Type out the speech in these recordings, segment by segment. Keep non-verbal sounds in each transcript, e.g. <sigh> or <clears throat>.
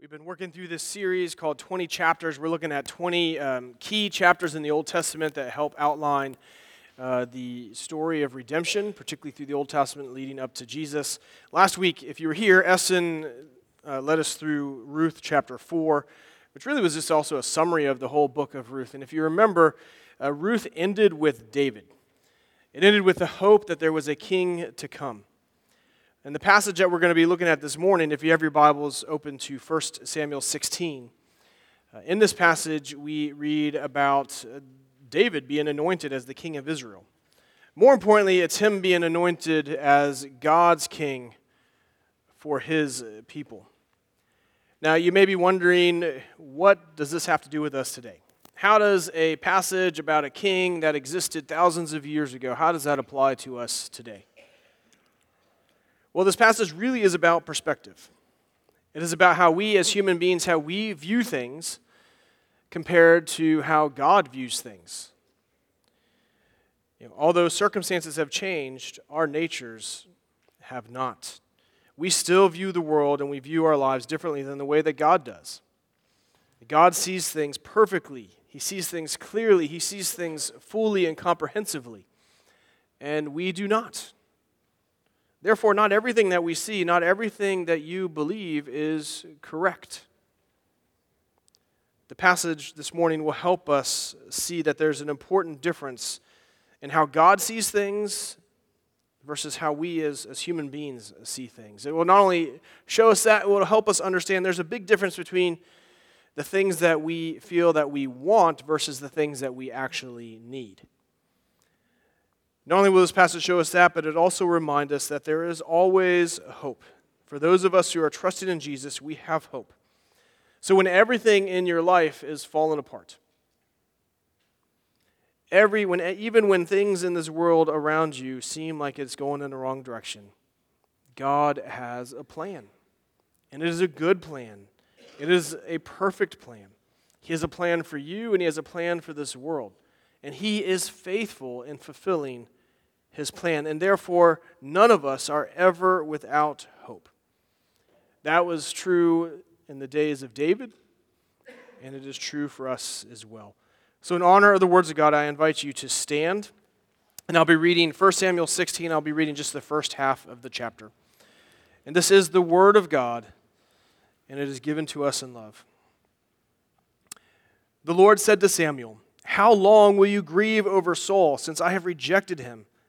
We've been working through this series called 20 Chapters. We're looking at 20 um, key chapters in the Old Testament that help outline uh, the story of redemption, particularly through the Old Testament leading up to Jesus. Last week, if you were here, Essen uh, led us through Ruth chapter 4, which really was just also a summary of the whole book of Ruth. And if you remember, uh, Ruth ended with David. It ended with the hope that there was a king to come. And the passage that we're going to be looking at this morning, if you have your Bibles open to 1 Samuel 16, uh, in this passage we read about uh, David being anointed as the king of Israel. More importantly, it's him being anointed as God's king for his people. Now, you may be wondering, what does this have to do with us today? How does a passage about a king that existed thousands of years ago, how does that apply to us today? Well, this passage really is about perspective. It is about how we as human beings, how we view things compared to how God views things. You know, although circumstances have changed, our natures have not. We still view the world and we view our lives differently than the way that God does. God sees things perfectly, He sees things clearly, He sees things fully and comprehensively. And we do not. Therefore, not everything that we see, not everything that you believe is correct. The passage this morning will help us see that there's an important difference in how God sees things versus how we as, as human beings see things. It will not only show us that, it will help us understand there's a big difference between the things that we feel that we want versus the things that we actually need. Not only will this passage show us that, but it also remind us that there is always hope. For those of us who are trusting in Jesus, we have hope. So when everything in your life is falling apart, every when even when things in this world around you seem like it's going in the wrong direction, God has a plan. And it is a good plan. It is a perfect plan. He has a plan for you and he has a plan for this world. And he is faithful in fulfilling his plan. And therefore, none of us are ever without hope. That was true in the days of David, and it is true for us as well. So, in honor of the words of God, I invite you to stand. And I'll be reading 1 Samuel 16. I'll be reading just the first half of the chapter. And this is the Word of God, and it is given to us in love. The Lord said to Samuel, How long will you grieve over Saul, since I have rejected him?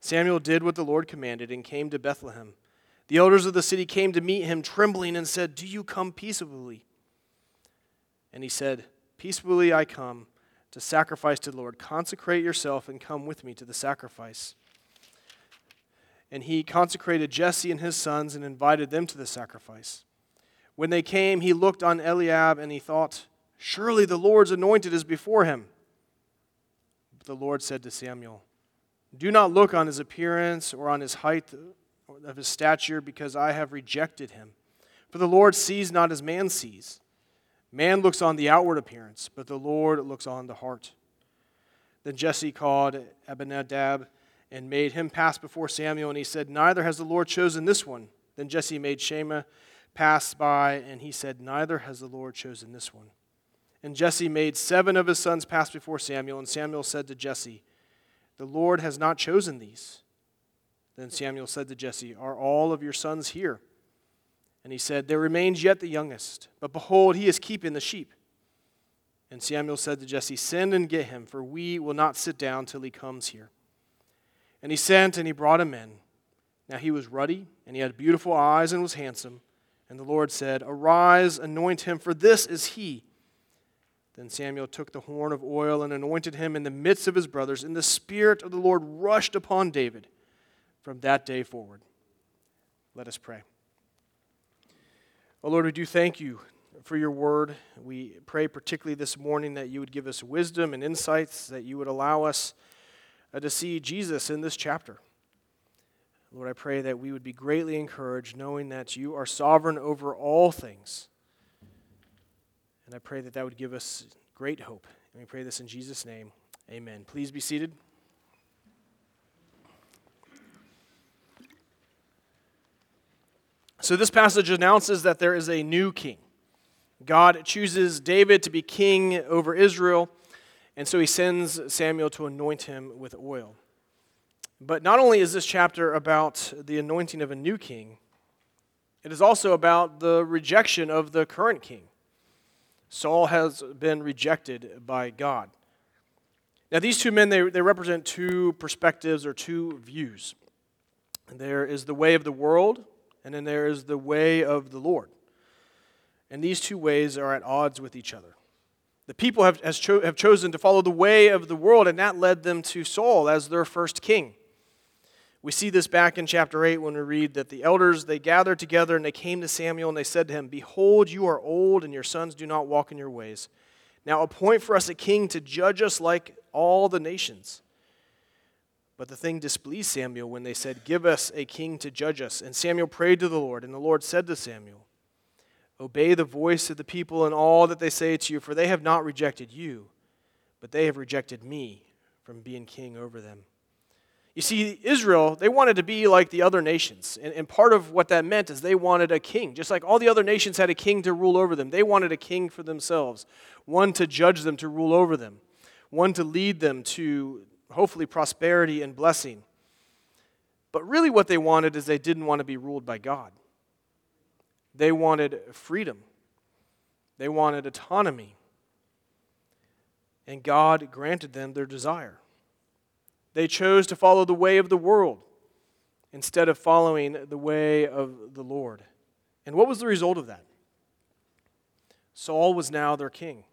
Samuel did what the Lord commanded and came to Bethlehem. The elders of the city came to meet him, trembling, and said, Do you come peaceably? And he said, Peaceably I come to sacrifice to the Lord. Consecrate yourself and come with me to the sacrifice. And he consecrated Jesse and his sons and invited them to the sacrifice. When they came, he looked on Eliab and he thought, Surely the Lord's anointed is before him. But the Lord said to Samuel, do not look on his appearance or on his height of his stature, because I have rejected him. For the Lord sees not as man sees. Man looks on the outward appearance, but the Lord looks on the heart. Then Jesse called Abinadab and made him pass before Samuel, and he said, Neither has the Lord chosen this one. Then Jesse made Shammah pass by, and he said, Neither has the Lord chosen this one. And Jesse made seven of his sons pass before Samuel, and Samuel said to Jesse, the Lord has not chosen these. Then Samuel said to Jesse, Are all of your sons here? And he said, There remains yet the youngest, but behold, he is keeping the sheep. And Samuel said to Jesse, Send and get him, for we will not sit down till he comes here. And he sent, and he brought him in. Now he was ruddy, and he had beautiful eyes, and was handsome. And the Lord said, Arise, anoint him, for this is he. Then Samuel took the horn of oil and anointed him in the midst of his brothers, and the Spirit of the Lord rushed upon David from that day forward. Let us pray. Oh Lord, we do thank you for your word. We pray particularly this morning that you would give us wisdom and insights, that you would allow us uh, to see Jesus in this chapter. Lord, I pray that we would be greatly encouraged knowing that you are sovereign over all things. And I pray that that would give us great hope. And we pray this in Jesus' name. Amen. Please be seated. So, this passage announces that there is a new king. God chooses David to be king over Israel, and so he sends Samuel to anoint him with oil. But not only is this chapter about the anointing of a new king, it is also about the rejection of the current king. Saul has been rejected by God. Now, these two men, they, they represent two perspectives or two views. There is the way of the world, and then there is the way of the Lord. And these two ways are at odds with each other. The people have, cho- have chosen to follow the way of the world, and that led them to Saul as their first king. We see this back in chapter 8 when we read that the elders they gathered together and they came to Samuel and they said to him, "Behold, you are old and your sons do not walk in your ways. Now appoint for us a king to judge us like all the nations." But the thing displeased Samuel when they said, "Give us a king to judge us." And Samuel prayed to the Lord, and the Lord said to Samuel, Obey the voice of the people in all that they say to you, for they have not rejected you, but they have rejected me from being king over them. You see, Israel, they wanted to be like the other nations. And, and, part of what that meant is they wanted a king. Just like all the other nations had a king to rule over them, they wanted a king for themselves, one to judge them, to rule over them, one to lead them to hopefully prosperity and blessing. But really, what they wanted is they didn't want to be ruled by God. They wanted freedom, they wanted autonomy. And God granted them their desire. They chose to follow the way of the world instead of following the way of the Lord. And what was the result of that? Saul was now their king.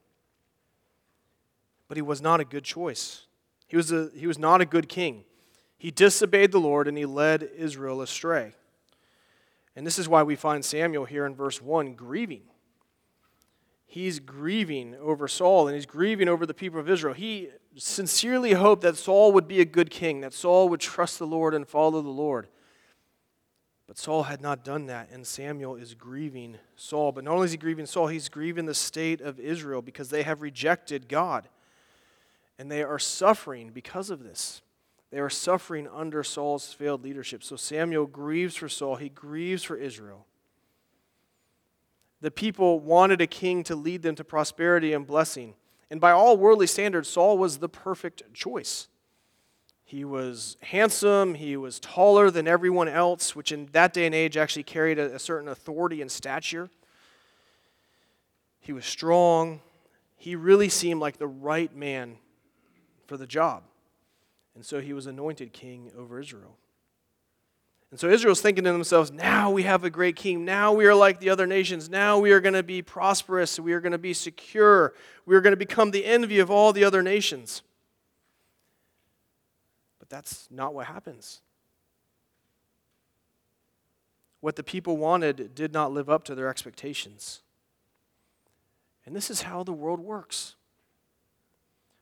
But he was not a good choice. He was, a, he was not a good king. He disobeyed the Lord and he led Israel astray. And this is why we find Samuel here in verse 1 grieving. He's grieving over Saul and he's grieving over the people of Israel. He sincerely hoped that Saul would be a good king, that Saul would trust the Lord and follow the Lord. But Saul had not done that, and Samuel is grieving Saul. But not only is he grieving Saul, he's grieving the state of Israel because they have rejected God. And they are suffering because of this. They are suffering under Saul's failed leadership. So Samuel grieves for Saul, he grieves for Israel. The people wanted a king to lead them to prosperity and blessing. And by all worldly standards, Saul was the perfect choice. He was handsome, he was taller than everyone else, which in that day and age actually carried a, certain authority and stature. He was strong. He really seemed like the right man for the job. And so he was anointed king over Israel. And so Israel's thinking to themselves, now we have a great king. Now we are like the other nations. Now we are going to be prosperous. We are going to be secure. We are going to become the envy of all the other nations. But that's not what happens. What the people wanted did not live up to their expectations. And this is how the world works.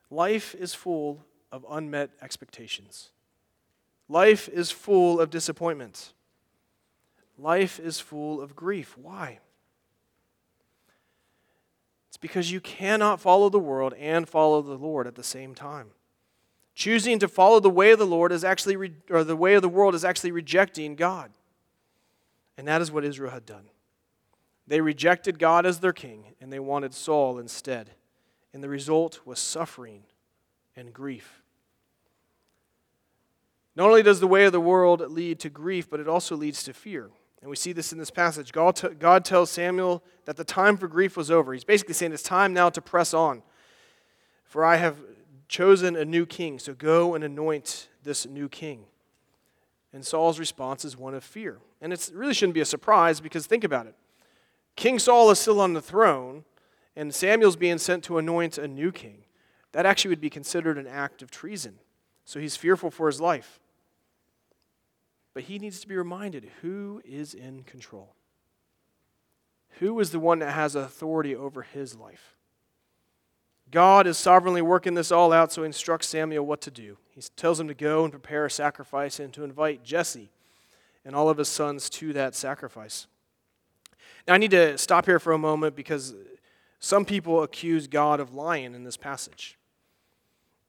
Life is full of unmet expectations. Life is full of disappointments. Life is full of grief. Why? It's because you cannot follow the world and follow the Lord at the same time. Choosing to follow the way of the Lord is actually, re- or the way of the world is actually rejecting God. And that is what Israel had done. They rejected God as their king, and they wanted Saul instead. And the result was suffering and grief. Not only does the way of the world lead to grief, but it also leads to fear. And we see this in this passage. God, t- God tells Samuel that the time for grief was over. He's basically saying it's time now to press on. For I have chosen a new king, so go and anoint this new king. And Saul's response is one of fear. And it really shouldn't be a surprise because think about it. King Saul is still on the throne, and Samuel's being sent to anoint a new king. That actually would be considered an act of treason. So he's fearful for his life. But he needs to be reminded who is in control. who is the one that has authority over his life? God is sovereignly working this all out, so he instructs Samuel what to do. He tells him to go and prepare a sacrifice and to invite Jesse and all of his sons to that sacrifice. Now, I need to stop here for a moment because some people accuse God of lying in this passage.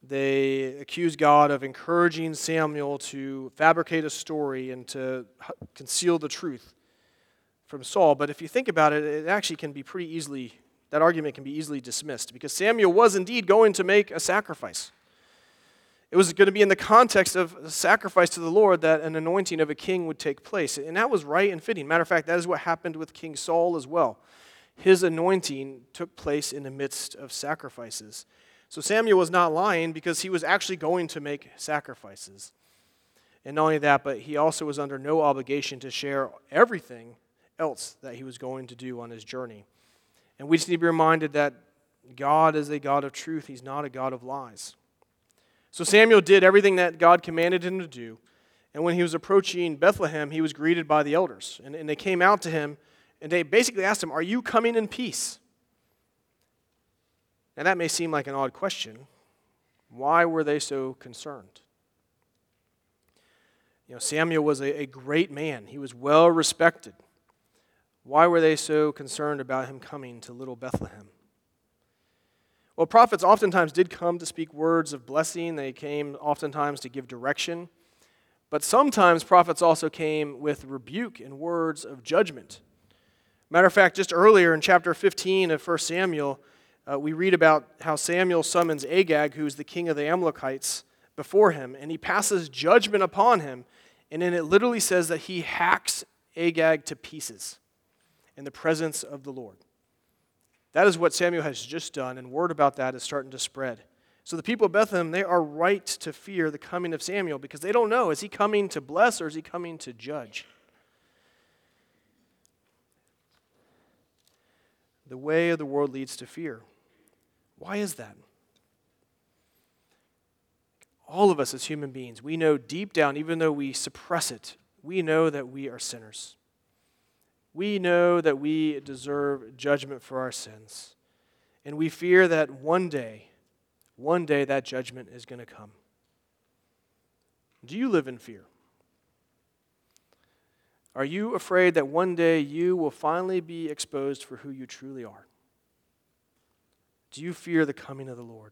They accuse God of encouraging Samuel to fabricate a story and to conceal the truth from Saul. But if you think about it, it actually can be pretty easily, that argument can be easily dismissed because Samuel was indeed going to make a sacrifice. It was going to be in the context of a sacrifice to the Lord that an anointing of a king would take place. And that was right and fitting. Matter of fact, that is what happened with King Saul as well. His anointing took place in the midst of sacrifices. So Samuel was not lying because he was actually going to make sacrifices. And not only that, but he also was under no obligation to share everything else that he was going to do on his journey. And we just need to be reminded that God is a God of truth, He's not a God of lies. So Samuel did everything that God commanded him to do. And when he was approaching Bethlehem, he was greeted by the elders. And, and they came out to him and they basically asked him, Are you coming in peace? Now, that may seem like an odd question. Why were they so concerned? You know, Samuel was a, a great man, he was well respected. Why were they so concerned about him coming to little Bethlehem? Well, prophets oftentimes did come to speak words of blessing, they came oftentimes to give direction. But sometimes prophets also came with rebuke and words of judgment. Matter of fact, just earlier in chapter 15 of 1 Samuel, uh, we read about how Samuel summons Agag, who's the king of the Amalekites, before him, and he passes judgment upon him. And then it literally says that he hacks Agag to pieces in the presence of the Lord. That is what Samuel has just done, and word about that is starting to spread. So the people of Bethlehem, they are right to fear the coming of Samuel because they don't know is he coming to bless or is he coming to judge? The way of the world leads to fear. Why is that? All of us as human beings, we know deep down, even though we suppress it, we know that we are sinners we know that we deserve judgment for our sins. And we fear that one day, one day that judgment is going to come. Do you live in fear? Are you afraid that one day you will finally be exposed for who you truly are? Do you fear the coming of the Lord?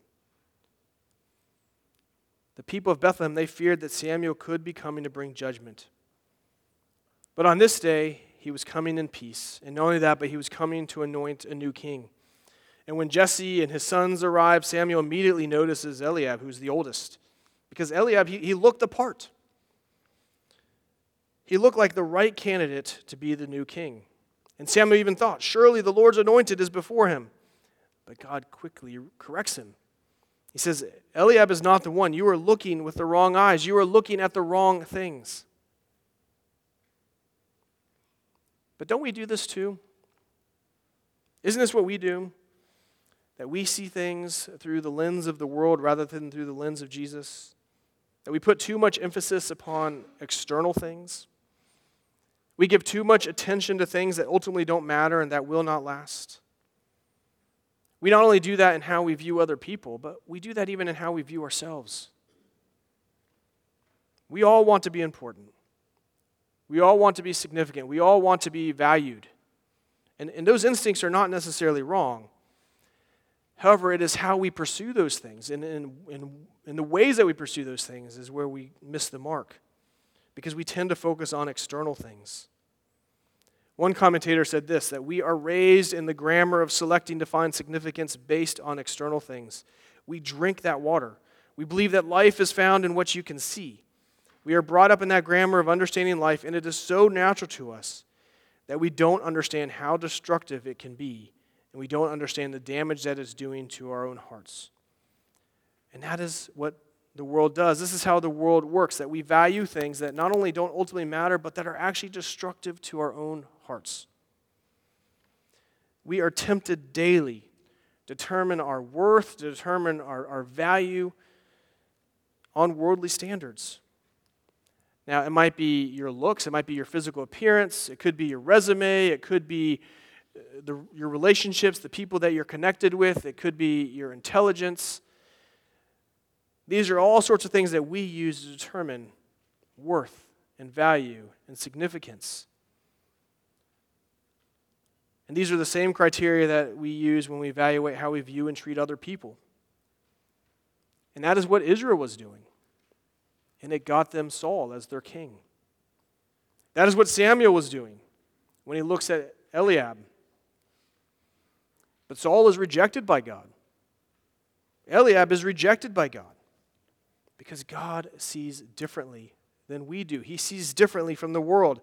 The people of Bethlehem, they feared that Samuel could be coming to bring judgment. But on this day, he was coming in peace. And not only that, but he was coming to anoint a new king. And when Jesse and his sons arrived, Samuel immediately notices Eliab, who's the oldest. Because Eliab, he, he looked the part. He looked like the right candidate to be the new king. And Samuel even thought, surely the Lord's anointed is before him. But God quickly corrects him. He says, Eliab is not the one. You are looking with the wrong eyes. You are looking at the wrong things. But don't we do this too? Isn't this what we do? That we see things through the lens of the world rather than through the lens of Jesus? That we put too much emphasis upon external things? We give too much attention to things that ultimately don't matter and that will not last? We not only do that in how we view other people, but we do that even in how we view ourselves. We all want to be important. We all want to be significant. We all want to be valued. And, and those instincts are not necessarily wrong. However, it is how we pursue those things. And in, in the ways that we pursue those things is where we miss the mark because we tend to focus on external things. One commentator said this that we are raised in the grammar of selecting to find significance based on external things. We drink that water. We believe that life is found in what you can see. We are brought up in that grammar of understanding life, and it is so natural to us that we don't understand how destructive it can be, and we don't understand the damage that it's doing to our own hearts. And that is what the world does. This is how the world works that we value things that not only don't ultimately matter, but that are actually destructive to our own hearts. We are tempted daily to determine our worth, to determine our, our value on worldly standards. Now, it might be your looks, it might be your physical appearance, it could be your resume, it could be uh, the, your relationships, the people that you're connected with, it could be your intelligence. These are all sorts of things that we use to determine worth and value and significance. And these are the same criteria that we use when we evaluate how we view and treat other people. And that is what Israel was doing. And it got them Saul as their king. That is what Samuel was doing when he looks at Eliab. But Saul is rejected by God. Eliab is rejected by God because God sees differently than we do. He sees differently from the world.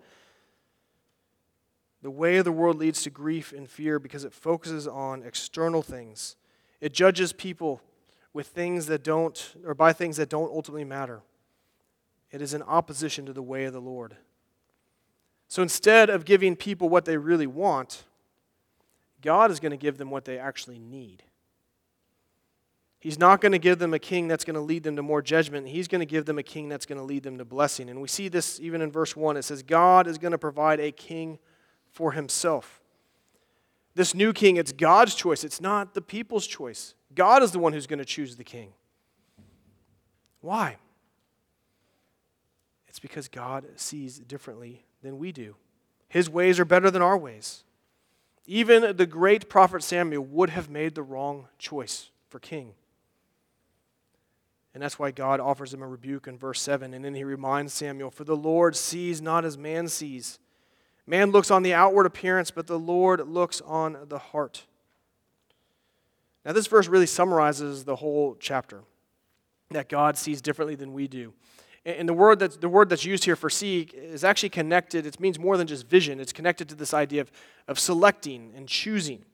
The way of the world leads to grief and fear because it focuses on external things. It judges people with things that don't, or by things that don't ultimately matter. It is in opposition to the way of the Lord. So instead of giving people what they really want, God is going to give them what they actually need. He's not going to give them a king that's going to lead them to more judgment. He's going to give them a king that's going to lead them to blessing. And we see this even in verse 1. It says, God is going to provide a king for himself. This new king, it's God's choice, it's not the people's choice. God is the one who's going to choose the king. Why? It's because God sees differently than we do. His ways are better than our ways. Even the great prophet Samuel would have made the wrong choice for king. And that's why God offers him a rebuke in verse 7. And then he reminds Samuel, For the Lord sees not as man sees. Man looks on the outward appearance, but the Lord looks on the heart. Now, this verse really summarizes the whole chapter that God sees differently than we do. And the word, that's, the word that's used here for see is actually connected, it means more than just vision. It's connected to this idea of, of selecting and choosing.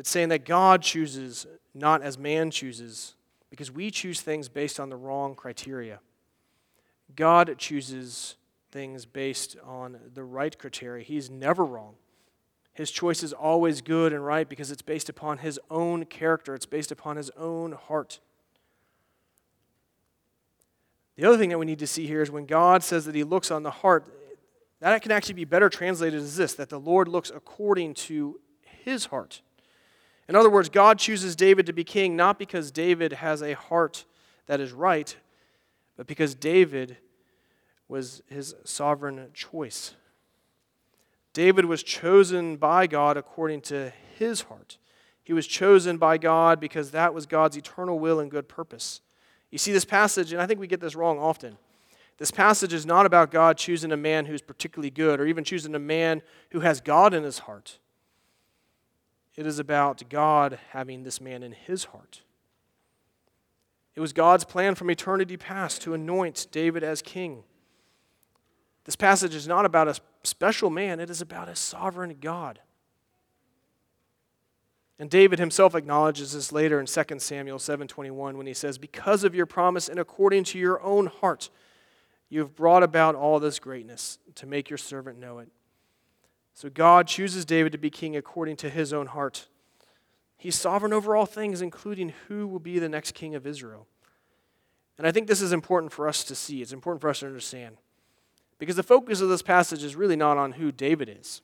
It's saying that God chooses not as man chooses, because we choose things based on the wrong criteria. God chooses things based on the right criteria. He's never wrong. His choice is always good and right because it's based upon his own character, it's based upon his own heart. The other thing that we need to see here is when God says that he looks on the heart, that can actually be better translated as this that the Lord looks according to his heart. In other words, God chooses David to be king not because David has a heart that is right, but because David was his sovereign choice. David was chosen by God according to his heart. He was chosen by God because that was God's eternal will and good purpose. You see, this passage, and I think we get this wrong often. This passage is not about God choosing a man who's particularly good or even choosing a man who has God in his heart. It is about God having this man in his heart. It was God's plan from eternity past to anoint David as king. This passage is not about a special man, it is about a sovereign God. And David himself acknowledges this later in 2 Samuel 7:21 when he says, "Because of your promise and according to your own heart, you have brought about all this greatness to make your servant know it." So God chooses David to be king according to his own heart. He's sovereign over all things, including who will be the next king of Israel. And I think this is important for us to see. It's important for us to understand. Because the focus of this passage is really not on who David is,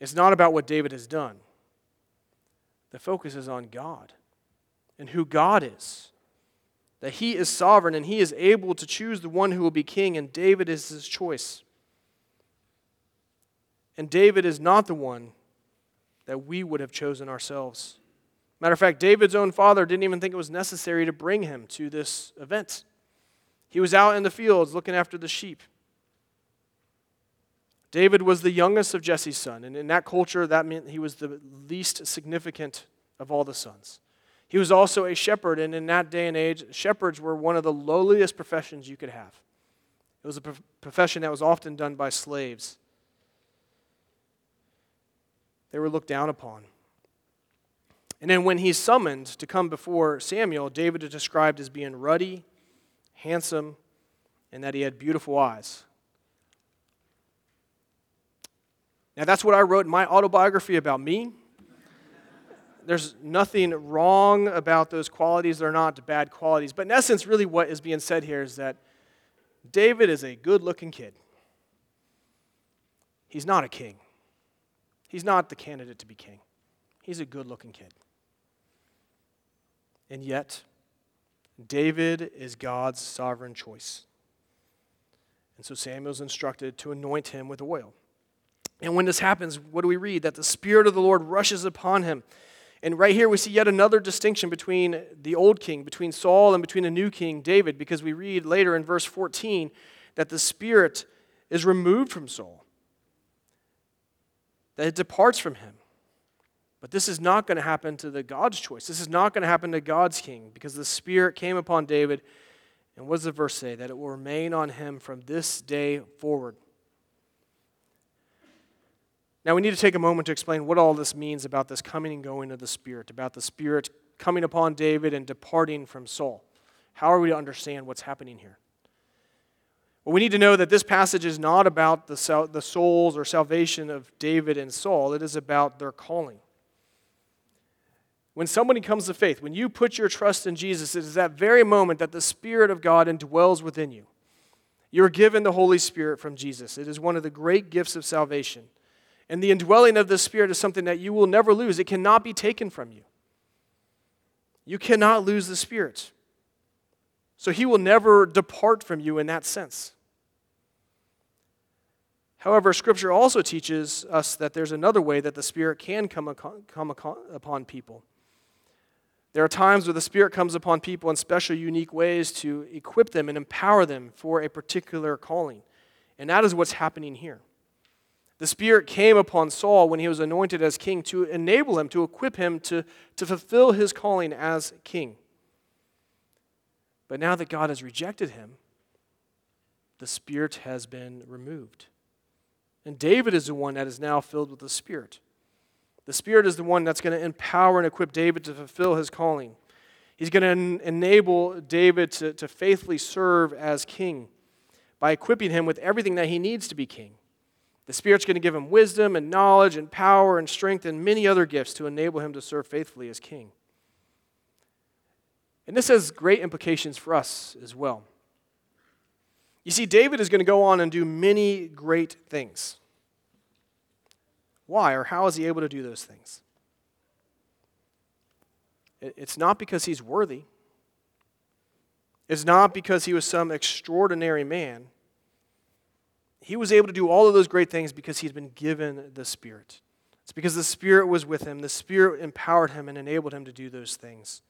it's not about what David has done. The focus is on God and who God is. That he is sovereign and he is able to choose the one who will be king, and David is his choice. And David is not the one that we would have chosen ourselves. Matter of fact, David's own father didn't even think it was necessary to bring him to this event. He was out in the fields looking after the sheep. David was the youngest of Jesse's son, and in that culture, that meant he was the least significant of all the sons. He was also a shepherd, and in that day and age, shepherds were one of the lowliest professions you could have. It was a profession that was often done by slaves. They were looked down upon. And then when he's summoned to come before Samuel, David is described as being ruddy, handsome, and that he had beautiful eyes. Now, that's what I wrote in my autobiography about me. There's nothing wrong about those qualities. They're not bad qualities. But in essence, really, what is being said here is that David is a good looking kid. he's not a king. He's not the candidate to be king. He's a good looking kid. And yet, David is God's sovereign choice. And so Samuel's instructed to anoint him with oil. And when this happens, what do we read? That the Spirit of the Lord rushes upon him. And right here we see yet another distinction between the old king, between Saul, and between the new king, David, because we read later in verse 14 that the Spirit is removed from Saul, that it departs from him. But this is not going to happen to the God's choice. This is not going to happen to God's king because the Spirit came upon David. And what does the verse say? That it will remain on him from this day forward. Now, we need to take a moment to explain what all this means about this coming and going of the Spirit, about the Spirit coming upon David and departing from Saul. How are we to understand what's happening here? Well, we need to know that this passage is not about the, the souls or salvation of David and Saul, it is about their calling. When somebody comes to faith, when you put your trust in Jesus, it is that very moment that the Spirit of God indwells within you. You're given the Holy Spirit from Jesus. It is one of the great gifts of salvation. And the indwelling of the Spirit is something that you will never lose. It cannot be taken from you. You cannot lose the Spirit. So he will never depart from you in that sense. However, Scripture also teaches us that there's another way that the Spirit can come, come upon people. There are times where the Spirit comes upon people in special, unique ways to equip them and empower them for a particular calling. And that is what's happening here. The Spirit came upon Saul when he was anointed as king to enable him, to equip him to, to fulfill his calling as king. But now that God has rejected him, the Spirit has been removed. And David is the one that is now filled with the Spirit. The Spirit is the one that's going to empower and equip David to fulfill his calling. He's going to en- enable David to, to faithfully serve as king by equipping him with everything that he needs to be king. The Spirit's going to give him wisdom and knowledge and power and strength and many other gifts to enable him to serve faithfully as king. And this has great implications for us as well. You see, David is going to go on and do many great things. Why or how is he able to do those things? It's not because he's worthy. It's not because he was some extraordinary man. He was able to do all of those great things because he'd been given the Spirit. It's because the Spirit was with him. The Spirit empowered him and enabled him to do those things.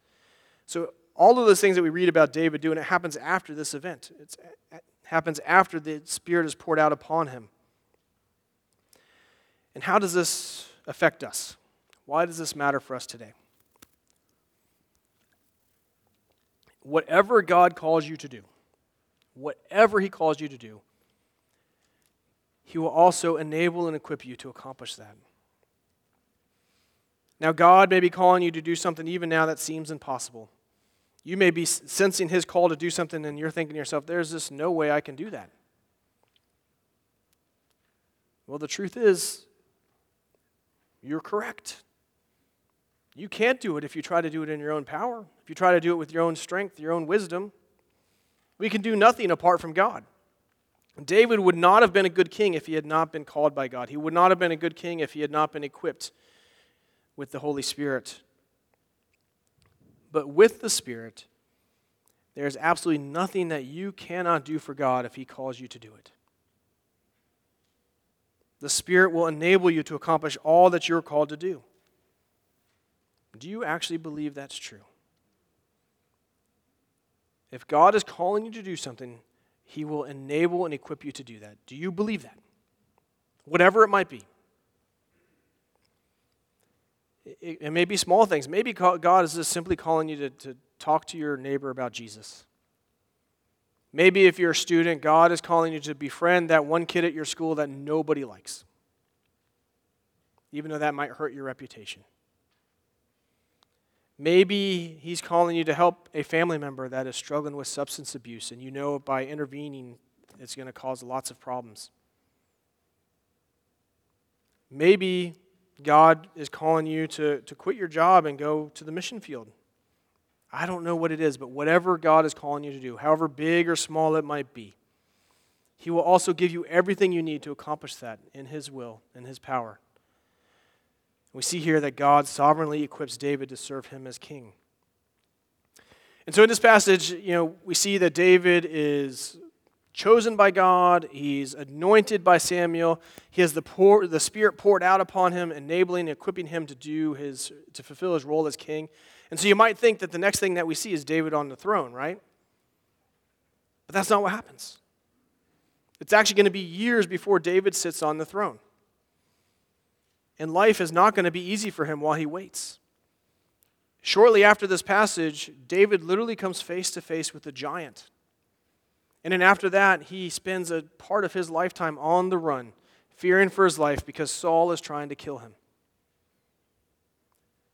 So, all of those things that we read about David doing, it happens after this event. It's, it happens after the Spirit is poured out upon him. And how does this affect us? Why does this matter for us today? Whatever God calls you to do, whatever He calls you to do, he will also enable and equip you to accomplish that. Now, God may be calling you to do something even now that seems impossible. You may be sensing His call to do something, and you're thinking to yourself, there's just no way I can do that. Well, the truth is, you're correct. You can't do it if you try to do it in your own power, if you try to do it with your own strength, your own wisdom. We can do nothing apart from God. David would not have been a good king if he had not been called by God. He would not have been a good king if he had not been equipped with the Holy Spirit. But with the Spirit, there's absolutely nothing that you cannot do for God if he calls you to do it. The Spirit will enable you to accomplish all that you're called to do. Do you actually believe that's true? If God is calling you to do something, he will enable and equip you to do that. Do you believe that? Whatever it might be. It, it may be small things. Maybe God is just simply calling you to, to talk to your neighbor about Jesus. Maybe if you're a student, God is calling you to befriend that one kid at your school that nobody likes, even though that might hurt your reputation. Maybe he's calling you to help a family member that is struggling with substance abuse, and you know by intervening it's going to cause lots of problems. Maybe God is calling you to, to quit your job and go to the mission field. I don't know what it is, but whatever God is calling you to do, however big or small it might be, He will also give you everything you need to accomplish that in His will and His power. We see here that God sovereignly equips David to serve Him as king. And so in this passage, you know, we see that David is chosen by God, he's anointed by Samuel, he has the, pour, the Spirit poured out upon him, enabling and equipping him to do his to fulfill his role as king. And so you might think that the next thing that we see is David on the throne, right? But that's not what happens. It's actually going to be years before David sits on the throne. And life is not going to be easy for him while he waits. Shortly after this passage, David literally comes face to face with a giant. And then after that, he spends a part of his lifetime on the run, fearing for his life because Saul is trying to kill him.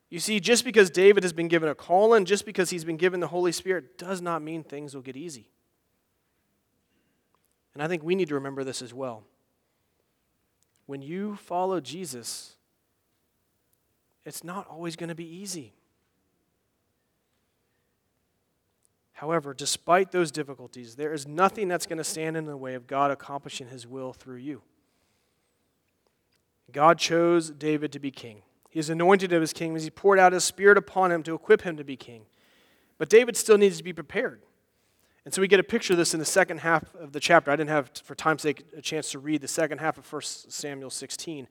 You see, just because David has been given a calling, just because he's been given the Holy Spirit, does not mean things will get easy. And I think we need to remember this as well. When you follow Jesus, it's not always going to be easy. However, despite those difficulties, there is nothing that's going to stand in the way of God accomplishing his will through you. God chose David to be king. He is anointed of his king as he poured out his spirit upon him to equip him to be king. But David still needs to be prepared. And so we get a picture of this in the second half of the chapter. I didn't have, for time's sake, a chance to read the second half of 1 Samuel 16.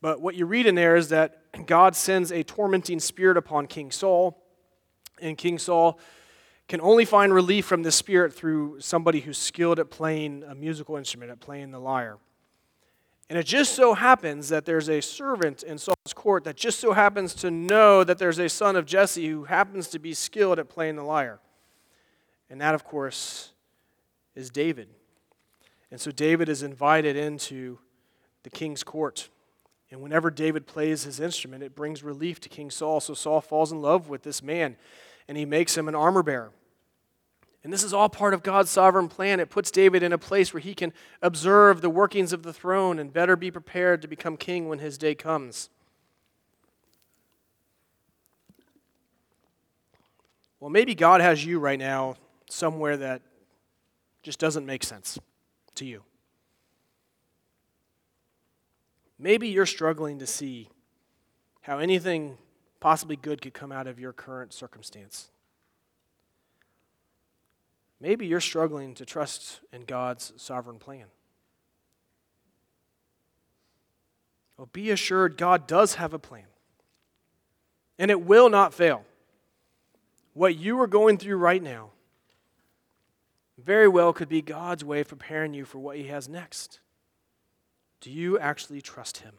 But what you read in there is that God sends a tormenting spirit upon King Saul, and King Saul can only find relief from this spirit through somebody who's skilled at playing a musical instrument, at playing the lyre. And it just so happens that there's a servant in Saul's court that just so happens to know that there's a son of Jesse who happens to be skilled at playing the lyre. And that, of course, is David. And so David is invited into the king's court. And whenever David plays his instrument, it brings relief to King Saul. So Saul falls in love with this man and he makes him an armor bearer. And this is all part of God's sovereign plan. It puts David in a place where he can observe the workings of the throne and better be prepared to become king when his day comes. Well, maybe God has you right now somewhere that just doesn't make sense to you. Maybe you're struggling to see how anything possibly good could come out of your current circumstance. Maybe you're struggling to trust in God's sovereign plan. Well, be assured God does have a plan, and it will not fail. What you are going through right now very well could be God's way of preparing you for what He has next. Do you actually trust Him?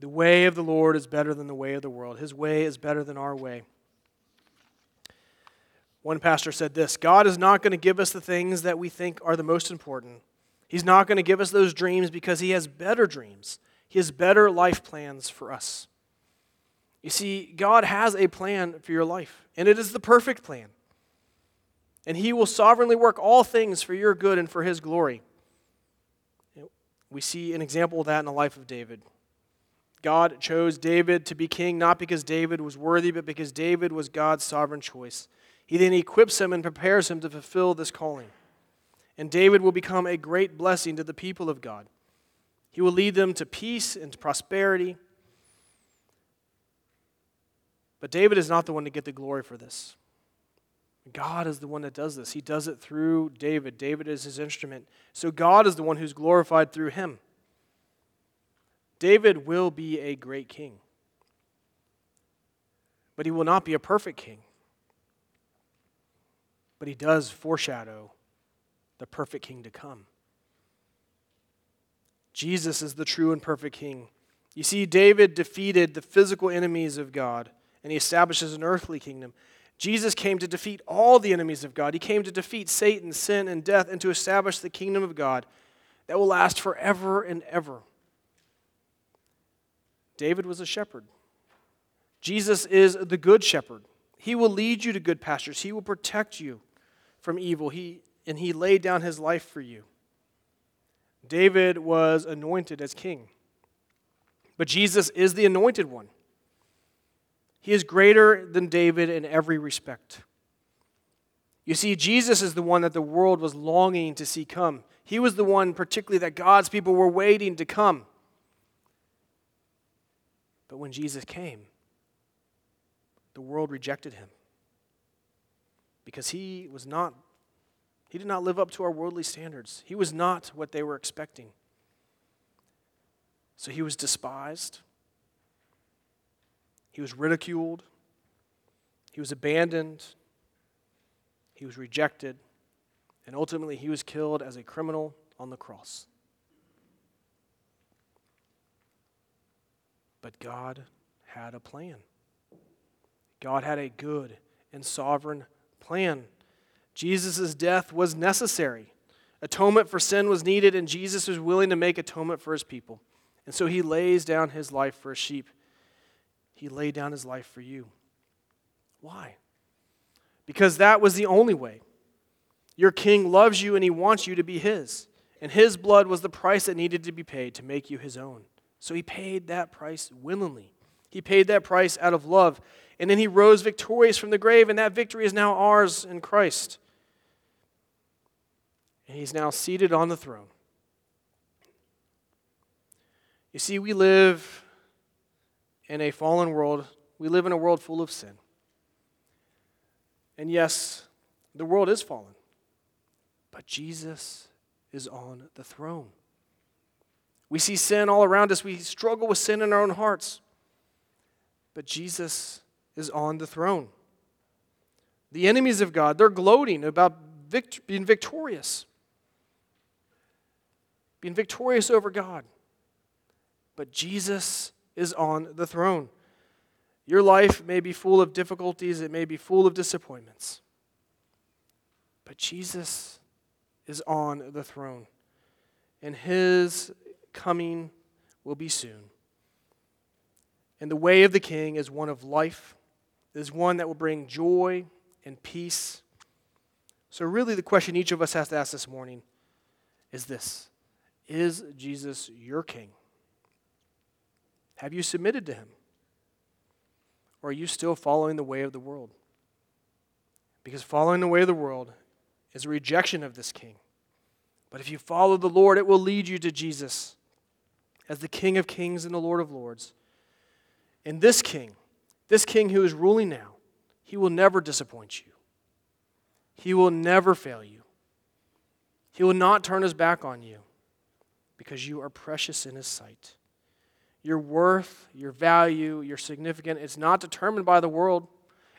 The way of the Lord is better than the way of the world, His way is better than our way. One pastor said this God is not going to give us the things that we think are the most important. He's not going to give us those dreams because He has better dreams. He has better life plans for us. You see, God has a plan for your life, and it is the perfect plan and he will sovereignly work all things for your good and for his glory. We see an example of that in the life of David. God chose David to be king not because David was worthy, but because David was God's sovereign choice. He then equips him and prepares him to fulfill this calling. And David will become a great blessing to the people of God. He will lead them to peace and to prosperity. But David is not the one to get the glory for this. God is the one that does this. He does it through David. David is his instrument. So God is the one who's glorified through him. David will be a great king, but he will not be a perfect king. But he does foreshadow the perfect king to come. Jesus is the true and perfect king. You see, David defeated the physical enemies of God, and he establishes an earthly kingdom. Jesus came to defeat all the enemies of God. He came to defeat Satan, sin, and death, and to establish the kingdom of God that will last forever and ever. David was a shepherd. Jesus is the good shepherd. He will lead you to good pastures. He will protect you from evil. He, and he laid down his life for you. David was anointed as king. But Jesus is the anointed one. He is greater than David in every respect. You see, Jesus is the one that the world was longing to see come. He was the one, particularly, that God's people were waiting to come. But when Jesus came, the world rejected him because he was not he did not live up to our worldly standards. He was not what they were expecting. So he was despised. He was ridiculed. He was abandoned. He was rejected. And ultimately, he was killed as a criminal on the cross. But God had a plan. God had a good and sovereign plan. Jesus' death was necessary. Atonement for sin was needed, and Jesus was willing to make atonement for his people. And so he lays down his life for a sheep. He laid down his life for you. Why? Because that was the only way. Your king loves you and he wants you to be his. And his blood was the price that needed to be paid to make you his own. So he paid that price willingly. He paid that price out of love. And then he rose victorious from the grave, and that victory is now ours in Christ. And he's now seated on the throne. You see, we live in a fallen world. We live in a world full of sin. And yes, the world is fallen. But Jesus is on the throne. We see sin all around us. We struggle with sin in our own hearts. But Jesus is on the throne. The enemies of God, they're gloating about vict- being victorious, being victorious over God. But Jesus is on the throne. Your life may be full of difficulties, it may be full of disappointments. But Jesus is on the throne, and his coming will be soon. And the way of the king is one of life, is one that will bring joy and peace. So, really, the question each of us has to ask this morning is this Is Jesus your king? Have you submitted to him? Or are you still following the way of the world? Because following the way of the world is a rejection of this king. But if you follow the Lord, it will lead you to Jesus as the King of kings and the Lord of lords. And this king, this king who is ruling now, he will never disappoint you. He will never fail you. He will not turn his back on you because you are precious in his sight. Your worth, your value, your significance is not determined by the world.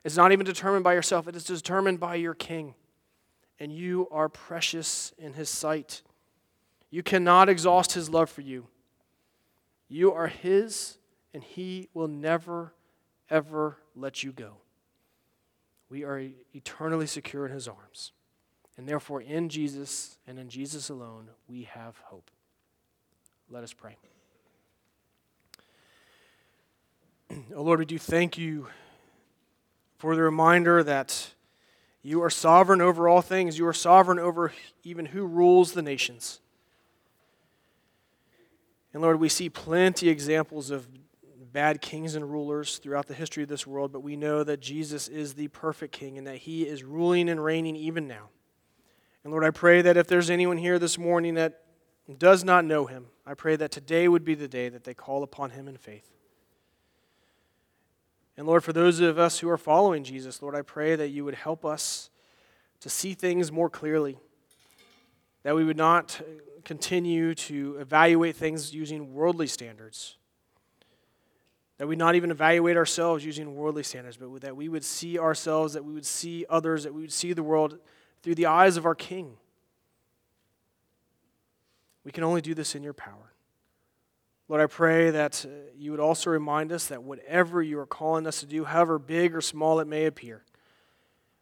It's not even determined by yourself. It is determined by your king. And you are precious in his sight. You cannot exhaust his love for you. You are his, and he will never, ever let you go. We are eternally secure in his arms. And therefore, in Jesus and in Jesus alone, we have hope. Let us pray. <clears throat> Oh Lord, we do thank you for the reminder that you are sovereign over all things. You are sovereign over even who rules the nations. And Lord, we see plenty examples of bad kings and rulers throughout the history of this world, but we know that Jesus is the perfect king and that he is ruling and reigning even now. And Lord, I pray that if there's anyone here this morning that does not know him, I pray that today would be the day that they call upon him in faith. And Lord, for those of us who are following Jesus, Lord, I pray that you would help us to see things more clearly, that we would not continue to evaluate things using worldly standards, that we not even evaluate ourselves using worldly standards, but that we would see ourselves, that we would see others, that we would see the world through the eyes of our King. We can only do this in your power. Lord, I pray that uh, you would also remind us that whatever you are calling us to do, however big or small it may appear,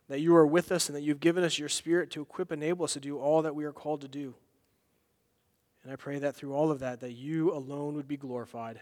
that you are with us and that you've given us your spirit to equip and enable us to do all that we are called to do. And I pray that through all of that, that you alone would be glorified.